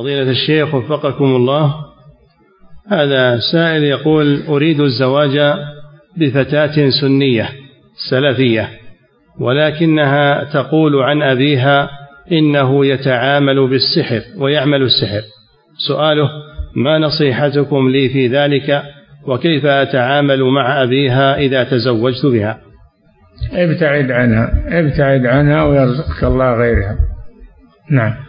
فضيلة الشيخ وفقكم الله. هذا سائل يقول أريد الزواج بفتاة سنية سلفية ولكنها تقول عن أبيها إنه يتعامل بالسحر ويعمل السحر. سؤاله ما نصيحتكم لي في ذلك؟ وكيف أتعامل مع أبيها إذا تزوجت بها؟ ابتعد عنها ابتعد عنها ويرزقك الله غيرها. نعم.